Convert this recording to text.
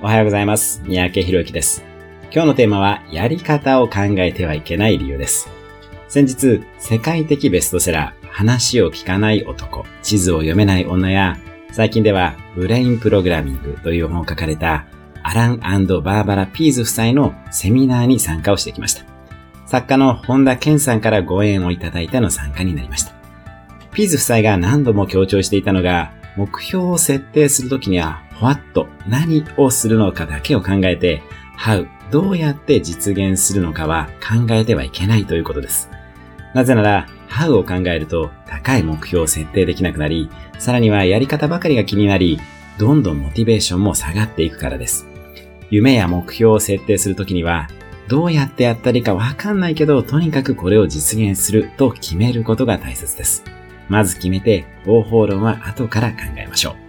おはようございます。三宅博之です。今日のテーマは、やり方を考えてはいけない理由です。先日、世界的ベストセラー、話を聞かない男、地図を読めない女や、最近では、ブレインプログラミングという本を書かれた、アランバーバラ・ピーズ夫妻のセミナーに参加をしてきました。作家の本田健さんからご縁をいただいての参加になりました。ピーズ夫妻が何度も強調していたのが、目標を設定するときには、what? 何をするのかだけを考えて、how? どうやって実現するのかは考えてはいけないということです。なぜなら、how を考えると高い目標を設定できなくなり、さらにはやり方ばかりが気になり、どんどんモチベーションも下がっていくからです。夢や目標を設定するときには、どうやってやったらいいかわかんないけど、とにかくこれを実現すると決めることが大切です。まず決めて方法論は後から考えましょう。